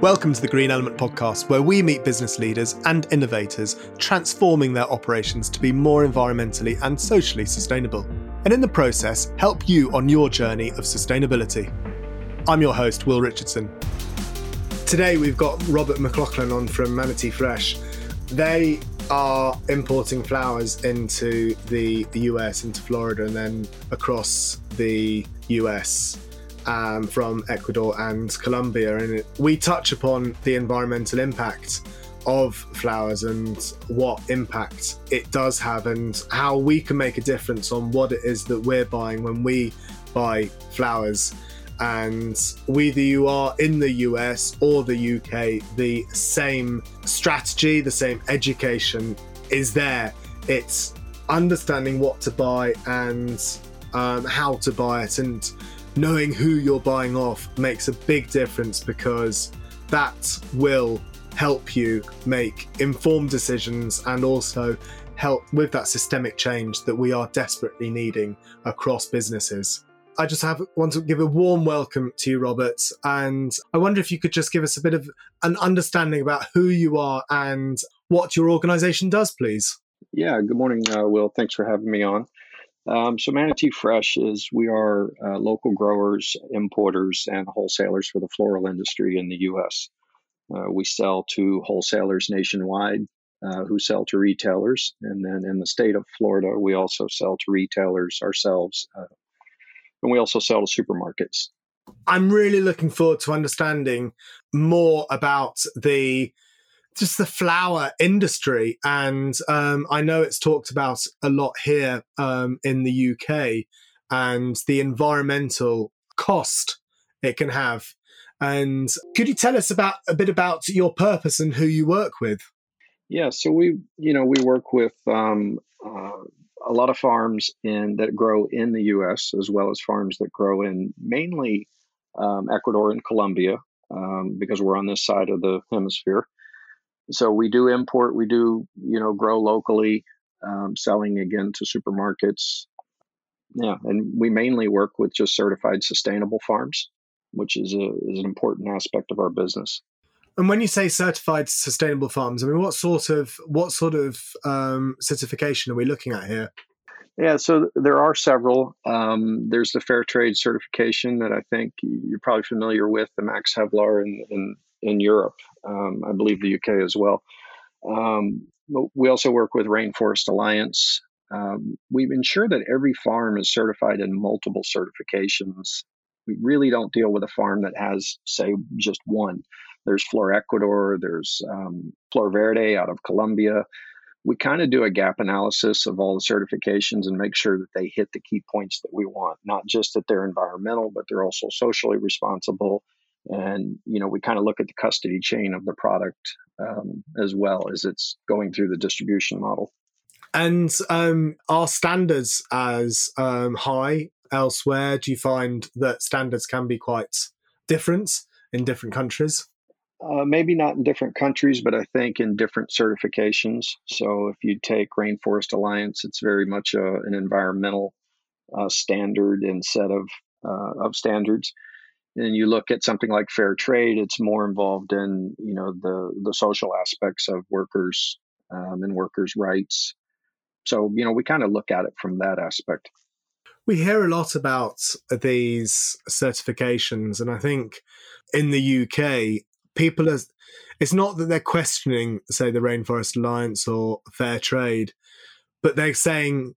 Welcome to the Green Element podcast, where we meet business leaders and innovators transforming their operations to be more environmentally and socially sustainable, and in the process, help you on your journey of sustainability. I'm your host, Will Richardson. Today, we've got Robert McLaughlin on from Manatee Fresh. They are importing flowers into the, US, into Florida, and then across the US um, from Ecuador and Colombia. And we touch upon the environmental impact of flowers and what impact it does have, and how we can make a difference on what it is that we're buying when we buy flowers. And whether you are in the US or the UK, the same strategy, the same education is there. It's understanding what to buy and um, how to buy it. And knowing who you're buying off makes a big difference because that will help you make informed decisions and also help with that systemic change that we are desperately needing across businesses. I just have want to give a warm welcome to you, Robert, and I wonder if you could just give us a bit of an understanding about who you are and what your organisation does, please. Yeah, good morning, uh, Will. Thanks for having me on. Um, so Manatee Fresh is we are uh, local growers, importers, and wholesalers for the floral industry in the U.S. Uh, we sell to wholesalers nationwide uh, who sell to retailers, and then in the state of Florida, we also sell to retailers ourselves, uh, and we also sell to supermarkets. I'm really looking forward to understanding more about the just the flower industry. And um, I know it's talked about a lot here um, in the UK and the environmental cost it can have. And could you tell us about a bit about your purpose and who you work with? Yeah, so we, you know, we work with um, uh, a lot of farms in that grow in the U.S. as well as farms that grow in mainly um, Ecuador and Colombia um, because we're on this side of the hemisphere so we do import we do you know grow locally um, selling again to supermarkets yeah and we mainly work with just certified sustainable farms which is a is an important aspect of our business and when you say certified sustainable farms i mean what sort of what sort of um, certification are we looking at here yeah, so there are several. Um, there's the Fair Trade certification that I think you're probably familiar with, the Max Havelaar in, in in Europe. Um, I believe the UK as well. Um, we also work with Rainforest Alliance. Um, we've ensured that every farm is certified in multiple certifications. We really don't deal with a farm that has, say, just one. There's Flor Ecuador, there's um, Flor Verde out of Colombia. We kind of do a gap analysis of all the certifications and make sure that they hit the key points that we want, not just that they're environmental, but they're also socially responsible and you know we kind of look at the custody chain of the product um, as well as it's going through the distribution model. And um, are standards as um, high elsewhere? Do you find that standards can be quite different in different countries? Uh, maybe not in different countries, but I think in different certifications. So if you take Rainforest Alliance, it's very much a, an environmental uh, standard and set of uh, of standards and you look at something like fair trade, it's more involved in you know the the social aspects of workers um, and workers' rights. So you know we kind of look at it from that aspect. We hear a lot about these certifications, and I think in the UK, people are. It's not that they're questioning, say, the Rainforest Alliance or fair trade, but they're saying,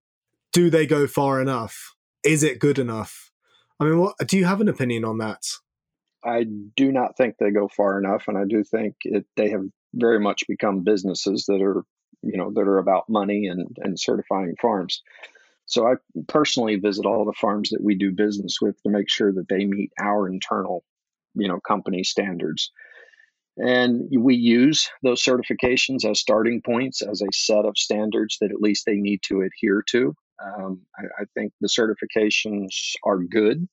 do they go far enough? Is it good enough? I mean, what do you have an opinion on that? I do not think they go far enough, and I do think it, they have very much become businesses that are, you know, that are about money and and certifying farms. So I personally visit all the farms that we do business with to make sure that they meet our internal, you know, company standards. And we use those certifications as starting points, as a set of standards that at least they need to adhere to. Um, I, I, think the certifications are good.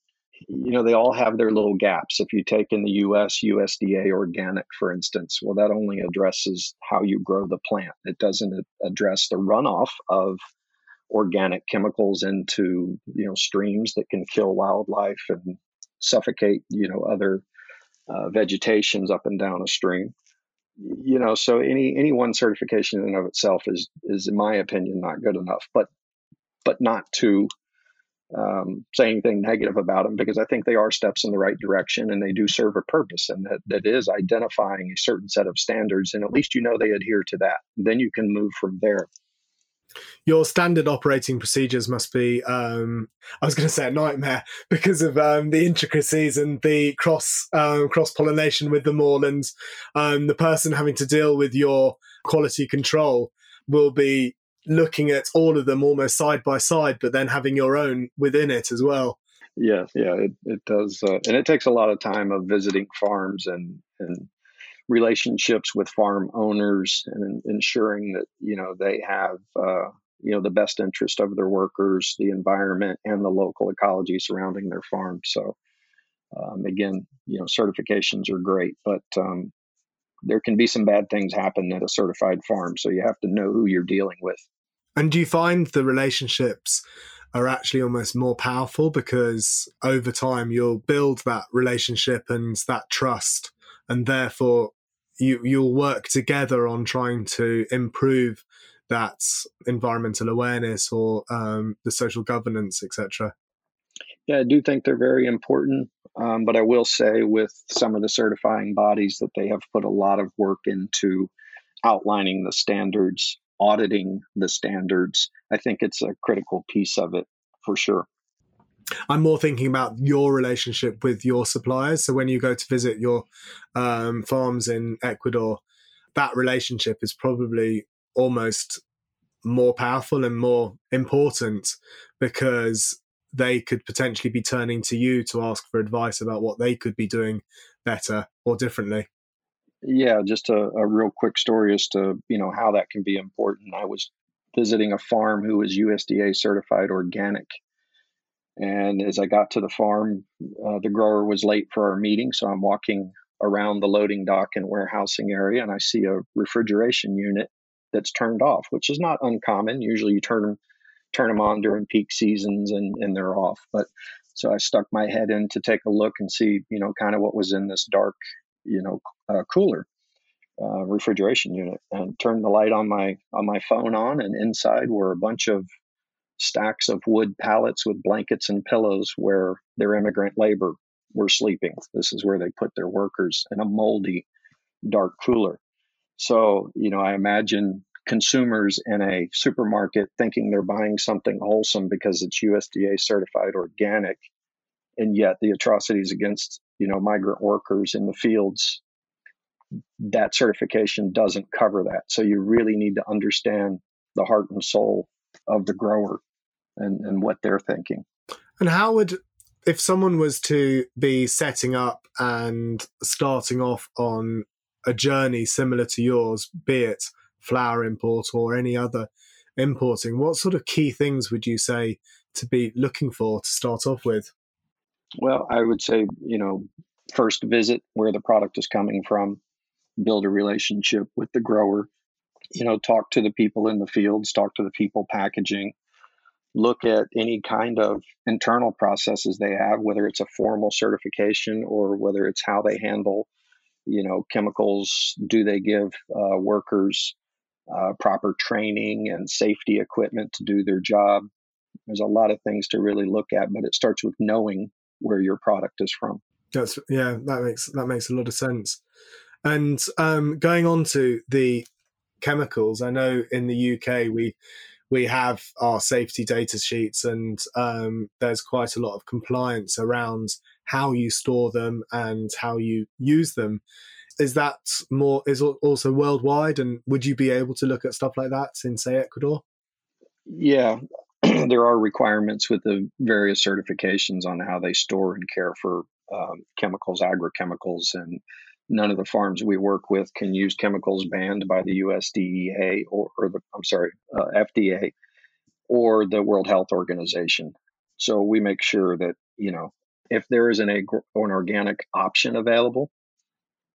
You know, they all have their little gaps. If you take in the US, USDA organic, for instance, well, that only addresses how you grow the plant. It doesn't address the runoff of organic chemicals into, you know, streams that can kill wildlife and suffocate, you know, other uh, vegetations up and down a stream. You know, so any any one certification in and of itself is is, in my opinion, not good enough. But but not to um, say anything negative about them because I think they are steps in the right direction and they do serve a purpose and that, that is identifying a certain set of standards and at least you know they adhere to that. Then you can move from there. Your standard operating procedures must be, um, I was going to say a nightmare because of um, the intricacies and the cross um, cross pollination with them all, and um, the person having to deal with your quality control will be looking at all of them almost side by side, but then having your own within it as well. Yeah, yeah, it, it does. Uh, and it takes a lot of time of visiting farms and, and relationships with farm owners and ensuring that, you know, they have, uh, you know, the best interest of their workers, the environment, and the local ecology surrounding their farm. So, um, again, you know, certifications are great, but um, there can be some bad things happen at a certified farm. So you have to know who you're dealing with. And do you find the relationships are actually almost more powerful because over time you'll build that relationship and that trust, and therefore you you'll work together on trying to improve that environmental awareness or um, the social governance, etc. Yeah, I do think they're very important. Um, but I will say, with some of the certifying bodies, that they have put a lot of work into outlining the standards, auditing the standards. I think it's a critical piece of it for sure. I'm more thinking about your relationship with your suppliers. So when you go to visit your um, farms in Ecuador, that relationship is probably almost more powerful and more important because they could potentially be turning to you to ask for advice about what they could be doing better or differently. Yeah, just a, a real quick story as to you know how that can be important. I was visiting a farm who was USDA certified organic, and as I got to the farm, uh, the grower was late for our meeting, so I'm walking around the loading dock and warehousing area, and I see a refrigeration unit that's turned off, which is not uncommon. Usually, you turn turn them on during peak seasons and, and they're off. But so I stuck my head in to take a look and see, you know, kind of what was in this dark, you know, uh, cooler uh, refrigeration unit, and turned the light on my on my phone on, and inside were a bunch of stacks of wood pallets with blankets and pillows where their immigrant labor were sleeping. This is where they put their workers in a moldy, dark cooler. So, you know, I imagine consumers in a supermarket thinking they're buying something wholesome because it's USDA certified organic, and yet the atrocities against you know migrant workers in the fields that certification doesn't cover that. So you really need to understand the heart and soul of the grower and, and what they're thinking. And how would if someone was to be setting up and starting off on a journey similar to yours, be it flower import or any other importing, what sort of key things would you say to be looking for to start off with? Well, I would say, you know, first visit where the product is coming from, build a relationship with the grower, you know, talk to the people in the fields, talk to the people packaging, look at any kind of internal processes they have, whether it's a formal certification or whether it's how they handle, you know, chemicals. Do they give uh, workers uh, proper training and safety equipment to do their job. There's a lot of things to really look at, but it starts with knowing where your product is from. That's yeah, that makes that makes a lot of sense. And um, going on to the chemicals, I know in the UK we we have our safety data sheets, and um, there's quite a lot of compliance around how you store them and how you use them is that more is also worldwide? And would you be able to look at stuff like that in say ecuador? Yeah. There are requirements with the various certifications on how they store and care for um, chemicals agrochemicals and none of the farms we work with can use chemicals banned by the USDA or, or the i'm sorry uh, fda or the world health organization. So we make sure that you know if there is an, an organic option available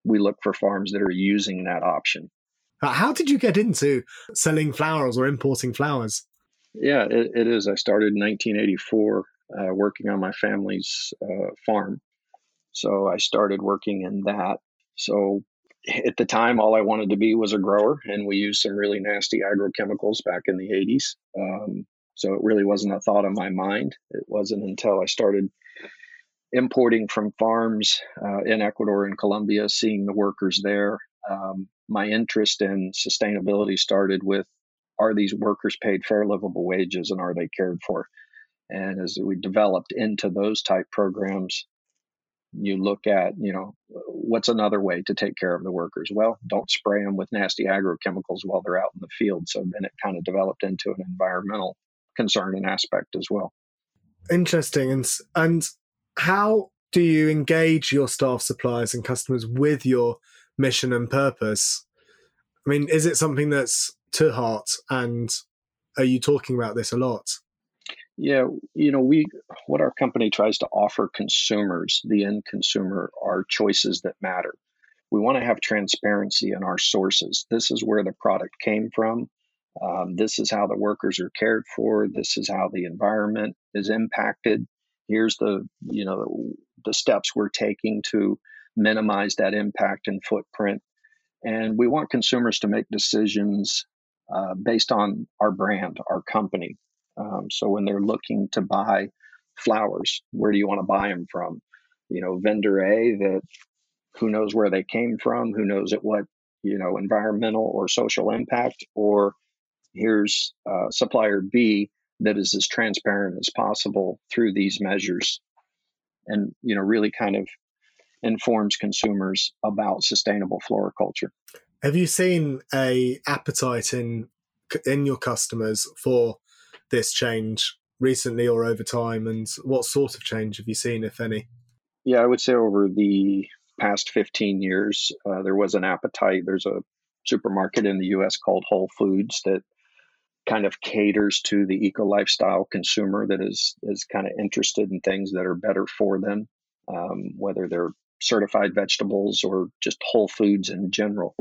we look for farms that are using that option. How did you get into selling flowers or importing flowers? Yeah, it, it is. I started in 1984 uh, working on my family's uh, farm. So I started working in that. So at the time, all I wanted to be was a grower, and we used some really nasty agrochemicals back in the 80s. Um, so it really wasn't a thought on my mind. It wasn't until I started importing from farms uh, in Ecuador and Colombia, seeing the workers there. Um, my interest in sustainability started with are these workers paid fair livable wages and are they cared for? And as we developed into those type programs, you look at, you know, what's another way to take care of the workers? Well, don't spray them with nasty agrochemicals while they're out in the field. So then it kind of developed into an environmental concern and aspect as well. Interesting. And, and how do you engage your staff, suppliers, and customers with your mission and purpose? I mean, is it something that's to heart and are you talking about this a lot? Yeah, you know, we what our company tries to offer consumers, the end consumer, are choices that matter. We want to have transparency in our sources. This is where the product came from. Um, this is how the workers are cared for. This is how the environment is impacted. Here's the you know the steps we're taking to minimize that impact and footprint. And we want consumers to make decisions uh, based on our brand, our company. Um, so when they're looking to buy flowers, where do you want to buy them from? You know, vendor A that who knows where they came from, who knows at what you know environmental or social impact, or here's uh, supplier B that is as transparent as possible through these measures, and you know really kind of informs consumers about sustainable floriculture. Have you seen a appetite in in your customers for this change recently or over time, and what sort of change have you seen, if any? Yeah, I would say over the past 15 years, uh, there was an appetite. There's a supermarket in the U.S. called Whole Foods that kind of caters to the eco lifestyle consumer that is is kind of interested in things that are better for them, um, whether they're certified vegetables or just whole foods in general.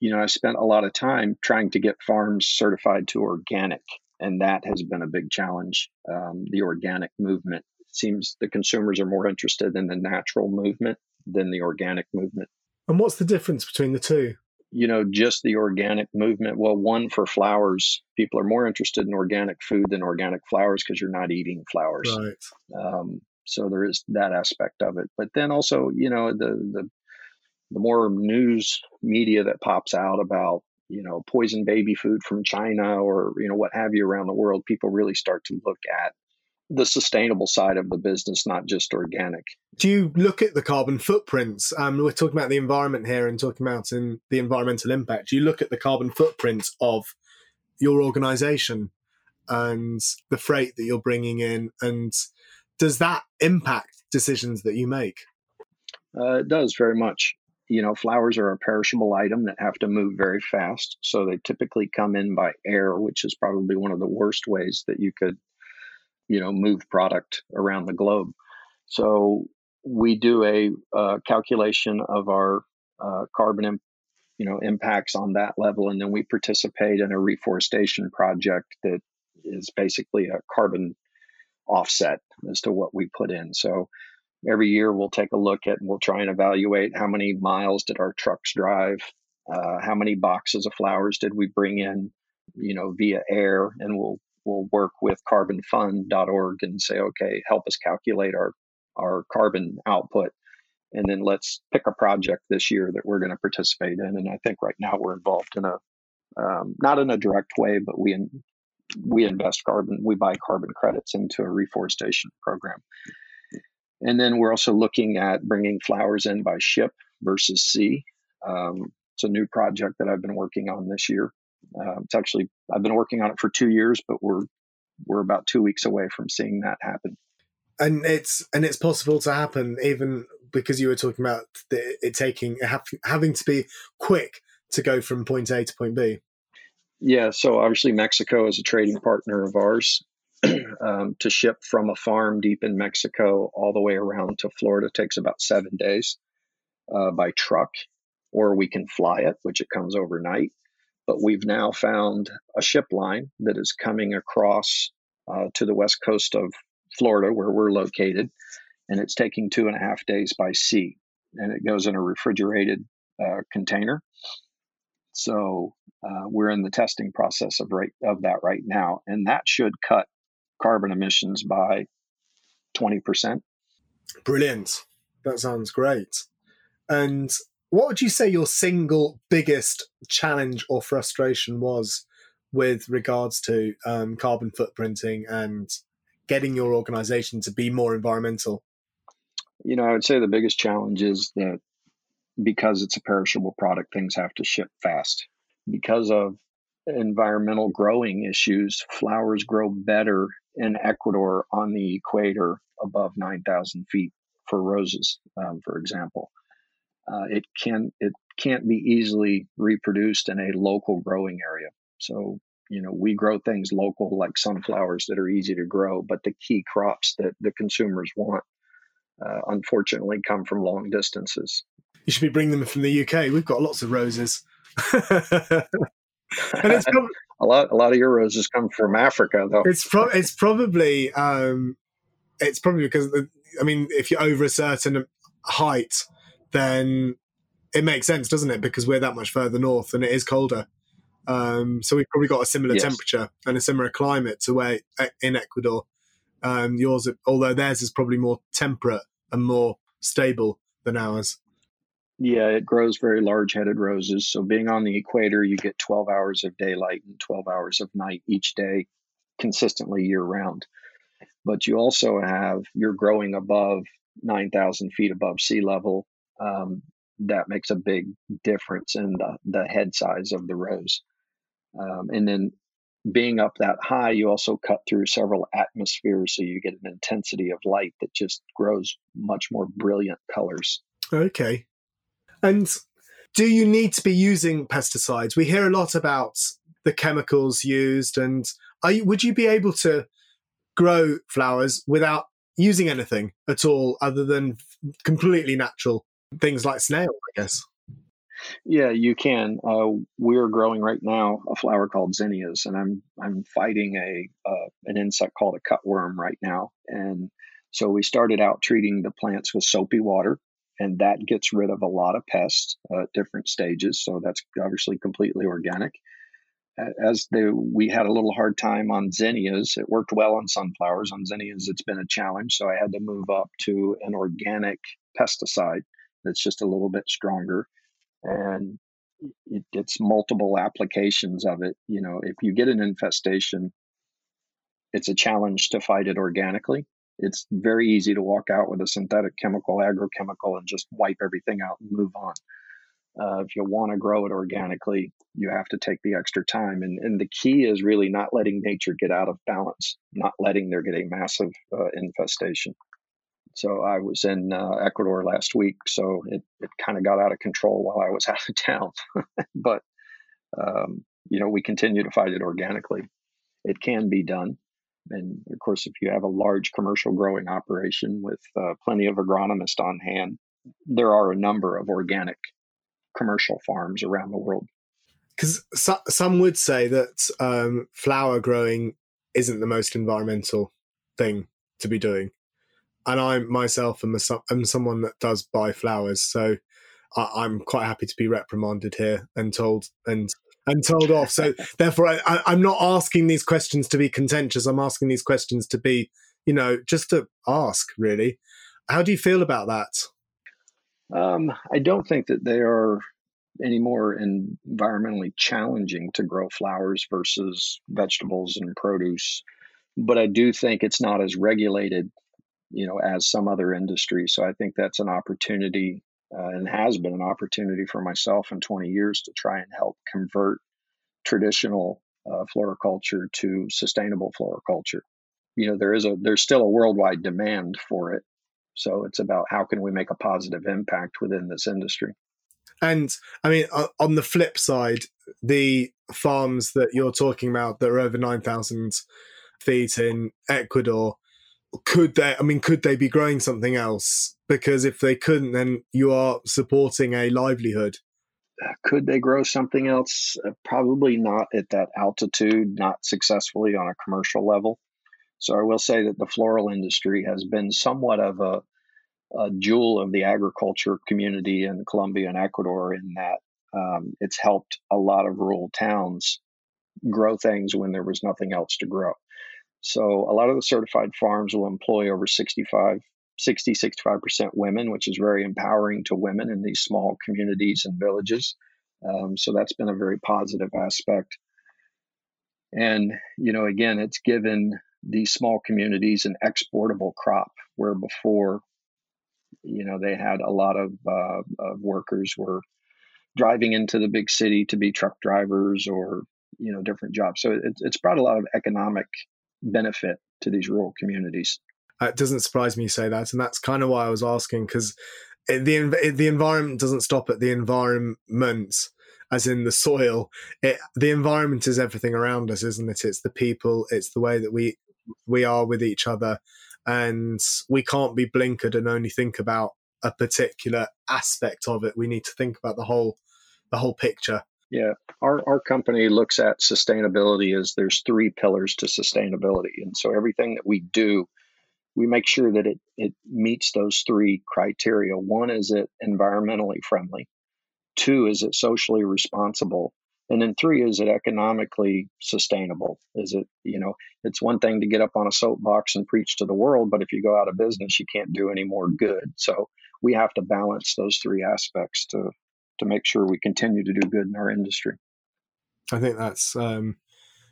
You know, I spent a lot of time trying to get farms certified to organic, and that has been a big challenge. Um, the organic movement seems the consumers are more interested in the natural movement than the organic movement. And what's the difference between the two? You know, just the organic movement. Well, one for flowers, people are more interested in organic food than organic flowers because you're not eating flowers. Right. Um, so there is that aspect of it. But then also, you know, the the the more news media that pops out about you know poison baby food from China or you know what have you around the world, people really start to look at the sustainable side of the business, not just organic. Do you look at the carbon footprints? Um, we're talking about the environment here and talking about in the environmental impact. Do you look at the carbon footprint of your organization and the freight that you're bringing in and does that impact decisions that you make? Uh, it does very much. You know, flowers are a perishable item that have to move very fast. So they typically come in by air, which is probably one of the worst ways that you could, you know, move product around the globe. So we do a uh, calculation of our uh, carbon, imp- you know, impacts on that level, and then we participate in a reforestation project that is basically a carbon offset as to what we put in. So every year we'll take a look at and we'll try and evaluate how many miles did our trucks drive, uh, how many boxes of flowers did we bring in, you know, via air, and we'll we'll work with carbonfund.org and say, okay, help us calculate our our carbon output. And then let's pick a project this year that we're going to participate in. And I think right now we're involved in a, um, not in a direct way, but we in, we invest carbon, we buy carbon credits into a reforestation program. And then we're also looking at bringing flowers in by ship versus sea. Um, it's a new project that I've been working on this year. Uh, it's actually I've been working on it for two years, but we're we're about two weeks away from seeing that happen. And it's and it's possible to happen even because you were talking about the, it taking having to be quick to go from point A to point B. Yeah, so obviously Mexico is a trading partner of ours. um, to ship from a farm deep in Mexico all the way around to Florida takes about seven days uh, by truck, or we can fly it, which it comes overnight. But we've now found a ship line that is coming across uh, to the west coast of Florida, where we're located, and it's taking two and a half days by sea, and it goes in a refrigerated uh, container. So uh, we're in the testing process of right of that right now, and that should cut carbon emissions by twenty percent. Brilliant. That sounds great. And what would you say your single biggest challenge or frustration was with regards to um, carbon footprinting and getting your organization to be more environmental? You know, I would say the biggest challenge is that because it's a perishable product, things have to ship fast. Because of environmental growing issues, flowers grow better in Ecuador on the equator above 9,000 feet for roses, um, for example. Uh, it can it can't be easily reproduced in a local growing area. So you know we grow things local like sunflowers that are easy to grow, but the key crops that the consumers want, uh, unfortunately, come from long distances. You should be bringing them from the UK. We've got lots of roses. and it's prob- a lot. A lot of your roses come from Africa, though. It's pro- it's probably um, it's probably because I mean, if you're over a certain height, then it makes sense, doesn't it? Because we're that much further north and it is colder. Um, so we've probably got a similar yes. temperature and a similar climate to where in Ecuador. Um, yours, although theirs is probably more temperate and more stable than ours. Yeah, it grows very large headed roses. So being on the equator, you get 12 hours of daylight and 12 hours of night each day consistently year round. But you also have, you're growing above 9,000 feet above sea level um, that makes a big difference in the, the head size of the rose. Um, and then being up that high, you also cut through several atmospheres, so you get an intensity of light that just grows much more brilliant colors. Okay. And do you need to be using pesticides? We hear a lot about the chemicals used, and you, would you be able to grow flowers without using anything at all other than completely natural things like snail, I guess. Yeah, you can. Uh, we're growing right now a flower called zinnias, and I'm I'm fighting a uh, an insect called a cutworm right now. And so we started out treating the plants with soapy water, and that gets rid of a lot of pests at different stages. So that's obviously completely organic. As the we had a little hard time on zinnias, it worked well on sunflowers. On zinnias, it's been a challenge, so I had to move up to an organic pesticide that's just a little bit stronger. And it gets multiple applications of it you know if you get an infestation it's a challenge to fight it organically. It's very easy to walk out with a synthetic chemical agrochemical and just wipe everything out and move on. Uh, if you want to grow it organically you have to take the extra time. And, and the key is really not letting nature get out of balance not letting there get a massive uh, infestation so I was in uh, Ecuador last week, so it, it kind of got out of control while I was out of town. but um, you know, we continue to fight it organically. It can be done, and of course, if you have a large commercial growing operation with uh, plenty of agronomists on hand, there are a number of organic commercial farms around the world. Because so, some would say that um, flower growing isn't the most environmental thing to be doing and I myself am, a, am someone that does buy flowers, so I, am quite happy to be reprimanded here and told and and told off. So therefore, I, am not asking these questions to be contentious. I'm asking these questions to be, you know, just to ask. Really, how do you feel about that? Um, I don't think that they are any more environmentally challenging to grow flowers versus vegetables and produce, but I do think it's not as regulated you know, as some other industry. So I think that's an opportunity uh, and has been an opportunity for myself in 20 years to try and help convert traditional uh, floriculture to sustainable floriculture. You know, there is a there's still a worldwide demand for it. So it's about how can we make a positive impact within this industry. And I mean, on the flip side, the farms that you're talking about that are over 9,000 feet in Ecuador, could they i mean could they be growing something else? Because if they couldn't then you are supporting a livelihood. Uh, could they grow something else? Uh, probably not at that altitude not successfully on a commercial level. So i will say that the floral industry has been somewhat of a a jewel of the agriculture community in Colombia and Ecuador in that um, it's helped a lot of rural towns grow things when there was nothing else to grow. So a lot of the certified farms will employ over 65, 60, 65% women, which is very empowering to women in these small communities and villages. Um, so that's been a very positive aspect. And, you know, again, it's given these small communities an exportable crop where before, you know, they had a lot of, uh, of workers were driving into the big city to be truck drivers or, you know, different jobs. So it, it's brought a lot of economic benefit to these rural communities. It doesn't surprise me you say that. And that's kind of why I was asking because the, the environment doesn't stop at the environment as in the soil. It, the environment is everything around us, isn't it? It's the people, it's the way that we we are with each other, and we can't be blinkered and only think about a particular aspect of it. We need to think about the whole the whole picture. Yeah, our our company looks at sustainability as there's three pillars to sustainability, and so everything that we do we make sure that it, it meets those three criteria. One is it environmentally friendly. Two, is it socially responsible? And then three, is it economically sustainable? Is it, you know, it's one thing to get up on a soapbox and preach to the world, but if you go out of business, you can't do any more good. So we have to balance those three aspects to to make sure we continue to do good in our industry. I think that's um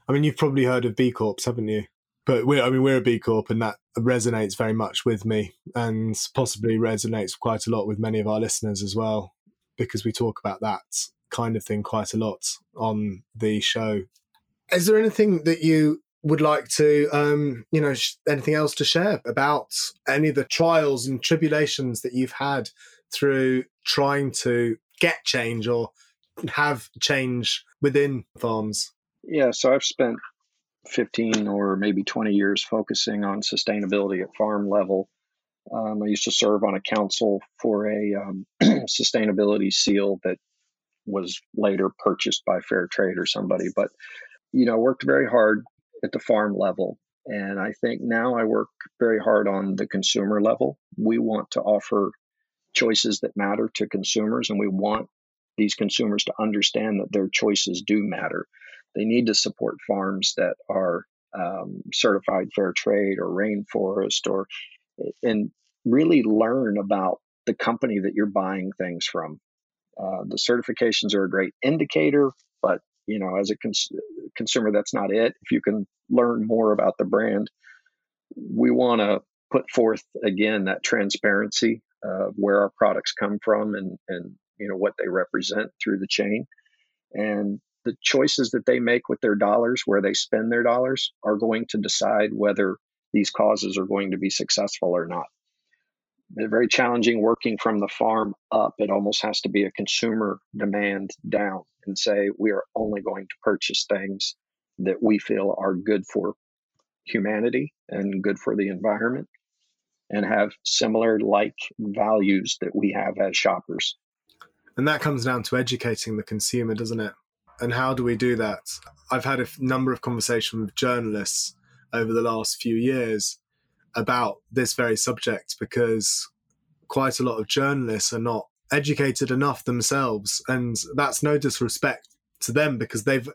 I mean you've probably heard of B Corps, haven't you? But we I mean we're a B Corp and that resonates very much with me and possibly resonates quite a lot with many of our listeners as well because we talk about that kind of thing quite a lot on the show. Is there anything that you would like to, um, you know, sh- anything else to share about any of the trials and tribulations that you've had through trying to get change or have change within farms? Yeah, so I've spent 15 or maybe 20 years focusing on sustainability at farm level. Um, I used to serve on a council for a um, sustainability seal that was later purchased by Fair Trade or somebody. But, you know, worked very hard at the farm level. And I think now I work very hard on the consumer level. We want to offer choices that matter to consumers, and we want these consumers to understand that their choices do matter. They need to support farms that are um, certified fair trade or rainforest or and really learn about the company that you're buying things from. Uh, the certifications are a great indicator, but you know, as a cons- consumer, that's not it. If you can learn more about the brand, we want to put forth again that transparency where our products come from and and you know what they represent through the chain, and the choices that they make with their dollars, where they spend their dollars, are going to decide whether these causes are going to be successful or not. They're very challenging working from the farm up. It almost has to be a consumer demand down and say, we are only going to purchase things that we feel are good for humanity and good for the environment and have similar like values that we have as shoppers. And that comes down to educating the consumer, doesn't it? And how do we do that? I've had a number of conversations with journalists over the last few years about this very subject because quite a lot of journalists are not educated enough themselves and that's no disrespect to them because they've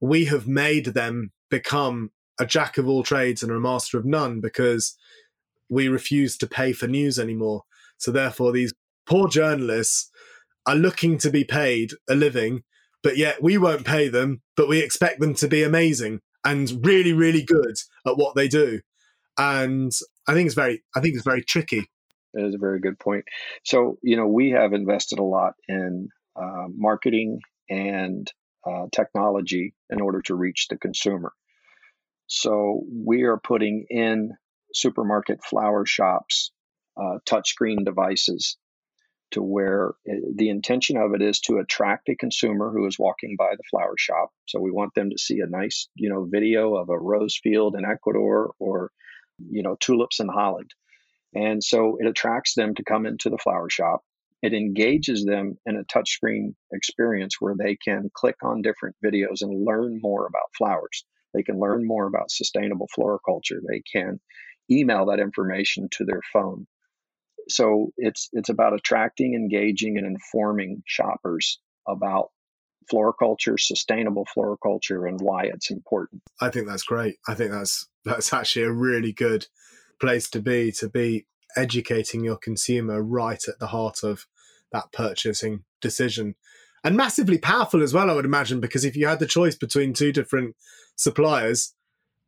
we have made them become a jack of all trades and a master of none because we refuse to pay for news anymore so therefore these poor journalists are looking to be paid a living but yet we won't pay them but we expect them to be amazing and really really good at what they do and I think it's very I think it's very tricky. That is a very good point. So you know we have invested a lot in uh, marketing and uh, technology in order to reach the consumer. So we are putting in supermarket flower shops uh, touchscreen devices to where it, uh, the intention of it is to attract a consumer who is walking by the flower shop. So we want them to see a nice, you know, video of a rose field in Ecuador or you know, tulips in Holland. And so it attracts them to come into the flower shop. It engages them in a touchscreen experience where they can click on different videos and learn more about flowers. They can learn more about sustainable floriculture. They can email that information to their phone. so it's it's about attracting, engaging, and informing shoppers about floriculture, sustainable floriculture, and why it's important. I think that's great. I think that's that's actually a really good place to be to be educating your consumer right at the heart of that purchasing decision and massively powerful as well i would imagine because if you had the choice between two different suppliers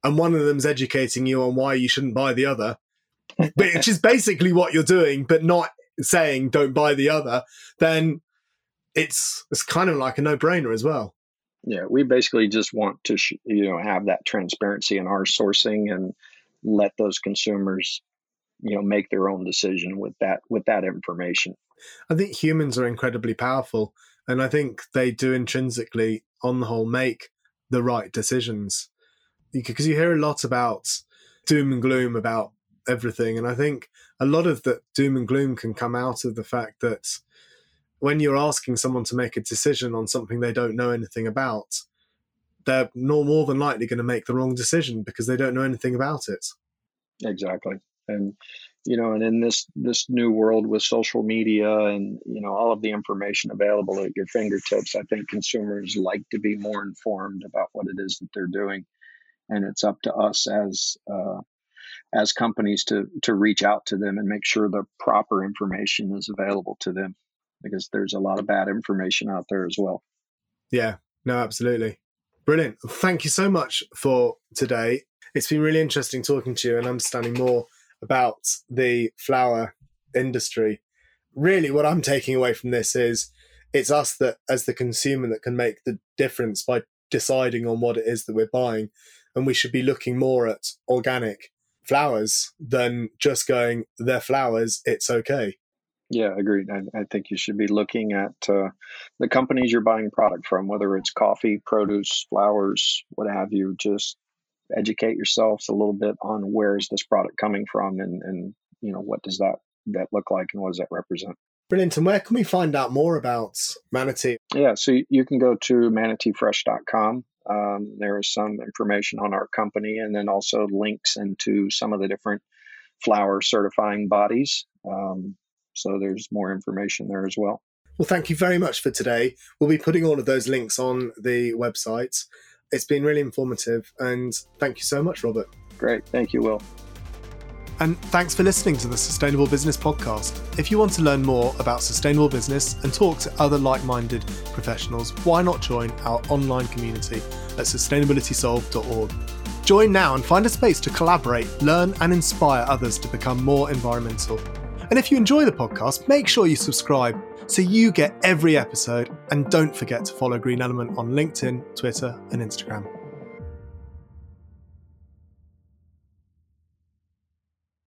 and one of them's educating you on why you shouldn't buy the other which is basically what you're doing but not saying don't buy the other then it's it's kind of like a no-brainer as well. Yeah we basically just want to sh- you know have that transparency in our sourcing and let those consumers you know make their own decision with that with that information. I think humans are incredibly powerful and i think they do intrinsically on the whole make the right decisions because you hear a lot about doom and gloom about everything and i think a lot of that doom and gloom can come out of the fact that when you're asking someone to make a decision on something they don't know anything about, they're more than likely going to make the wrong decision because they don't know anything about it. Exactly. And you know, and in this this new world with social media and you know all of the information available at your fingertips, I think consumers like to be more informed about what it is that they're doing, and it's up to us as uh, as companies to to reach out to them and make sure the proper information is available to them because there's a lot of bad information out there as well. Yeah, no, absolutely. Brilliant. Thank you so much for today. It's been really interesting talking to you and understanding more about the flower industry. Really, what I'm taking away from this is it's us that, as the consumer, that can make the difference by deciding on what it is that we're buying. And we should be looking more at organic flowers than just going, they're flowers, it's okay. Yeah, agreed. I, I, think you should be looking at uh, the companies you're buying product from, whether it's coffee, produce, flowers, what have you. Just educate yourselves a little bit on where is this product coming from, and and you know what does that that look like, and what does that represent. Brilliant. And where can we find out more about Manatee? Yeah, so you can go to manateefresh.com. Um, there is some information on our company, and then also links into some of the different flower certifying bodies. Um, so there's more information there as well. Well, thank you very much for today. We'll be putting all of those links on the website. It's been really informative, and thank you so much, Robert. Great. Thank you, Will. And thanks for listening to the Sustainable Business Podcast. If you want to learn more about sustainable business and talk to other like minded professionals, why not join our online community at sustainabilitysolve.org? Join now and find a space to collaborate, learn, and inspire others to become more environmental. And if you enjoy the podcast, make sure you subscribe so you get every episode. And don't forget to follow Green Element on LinkedIn, Twitter, and Instagram.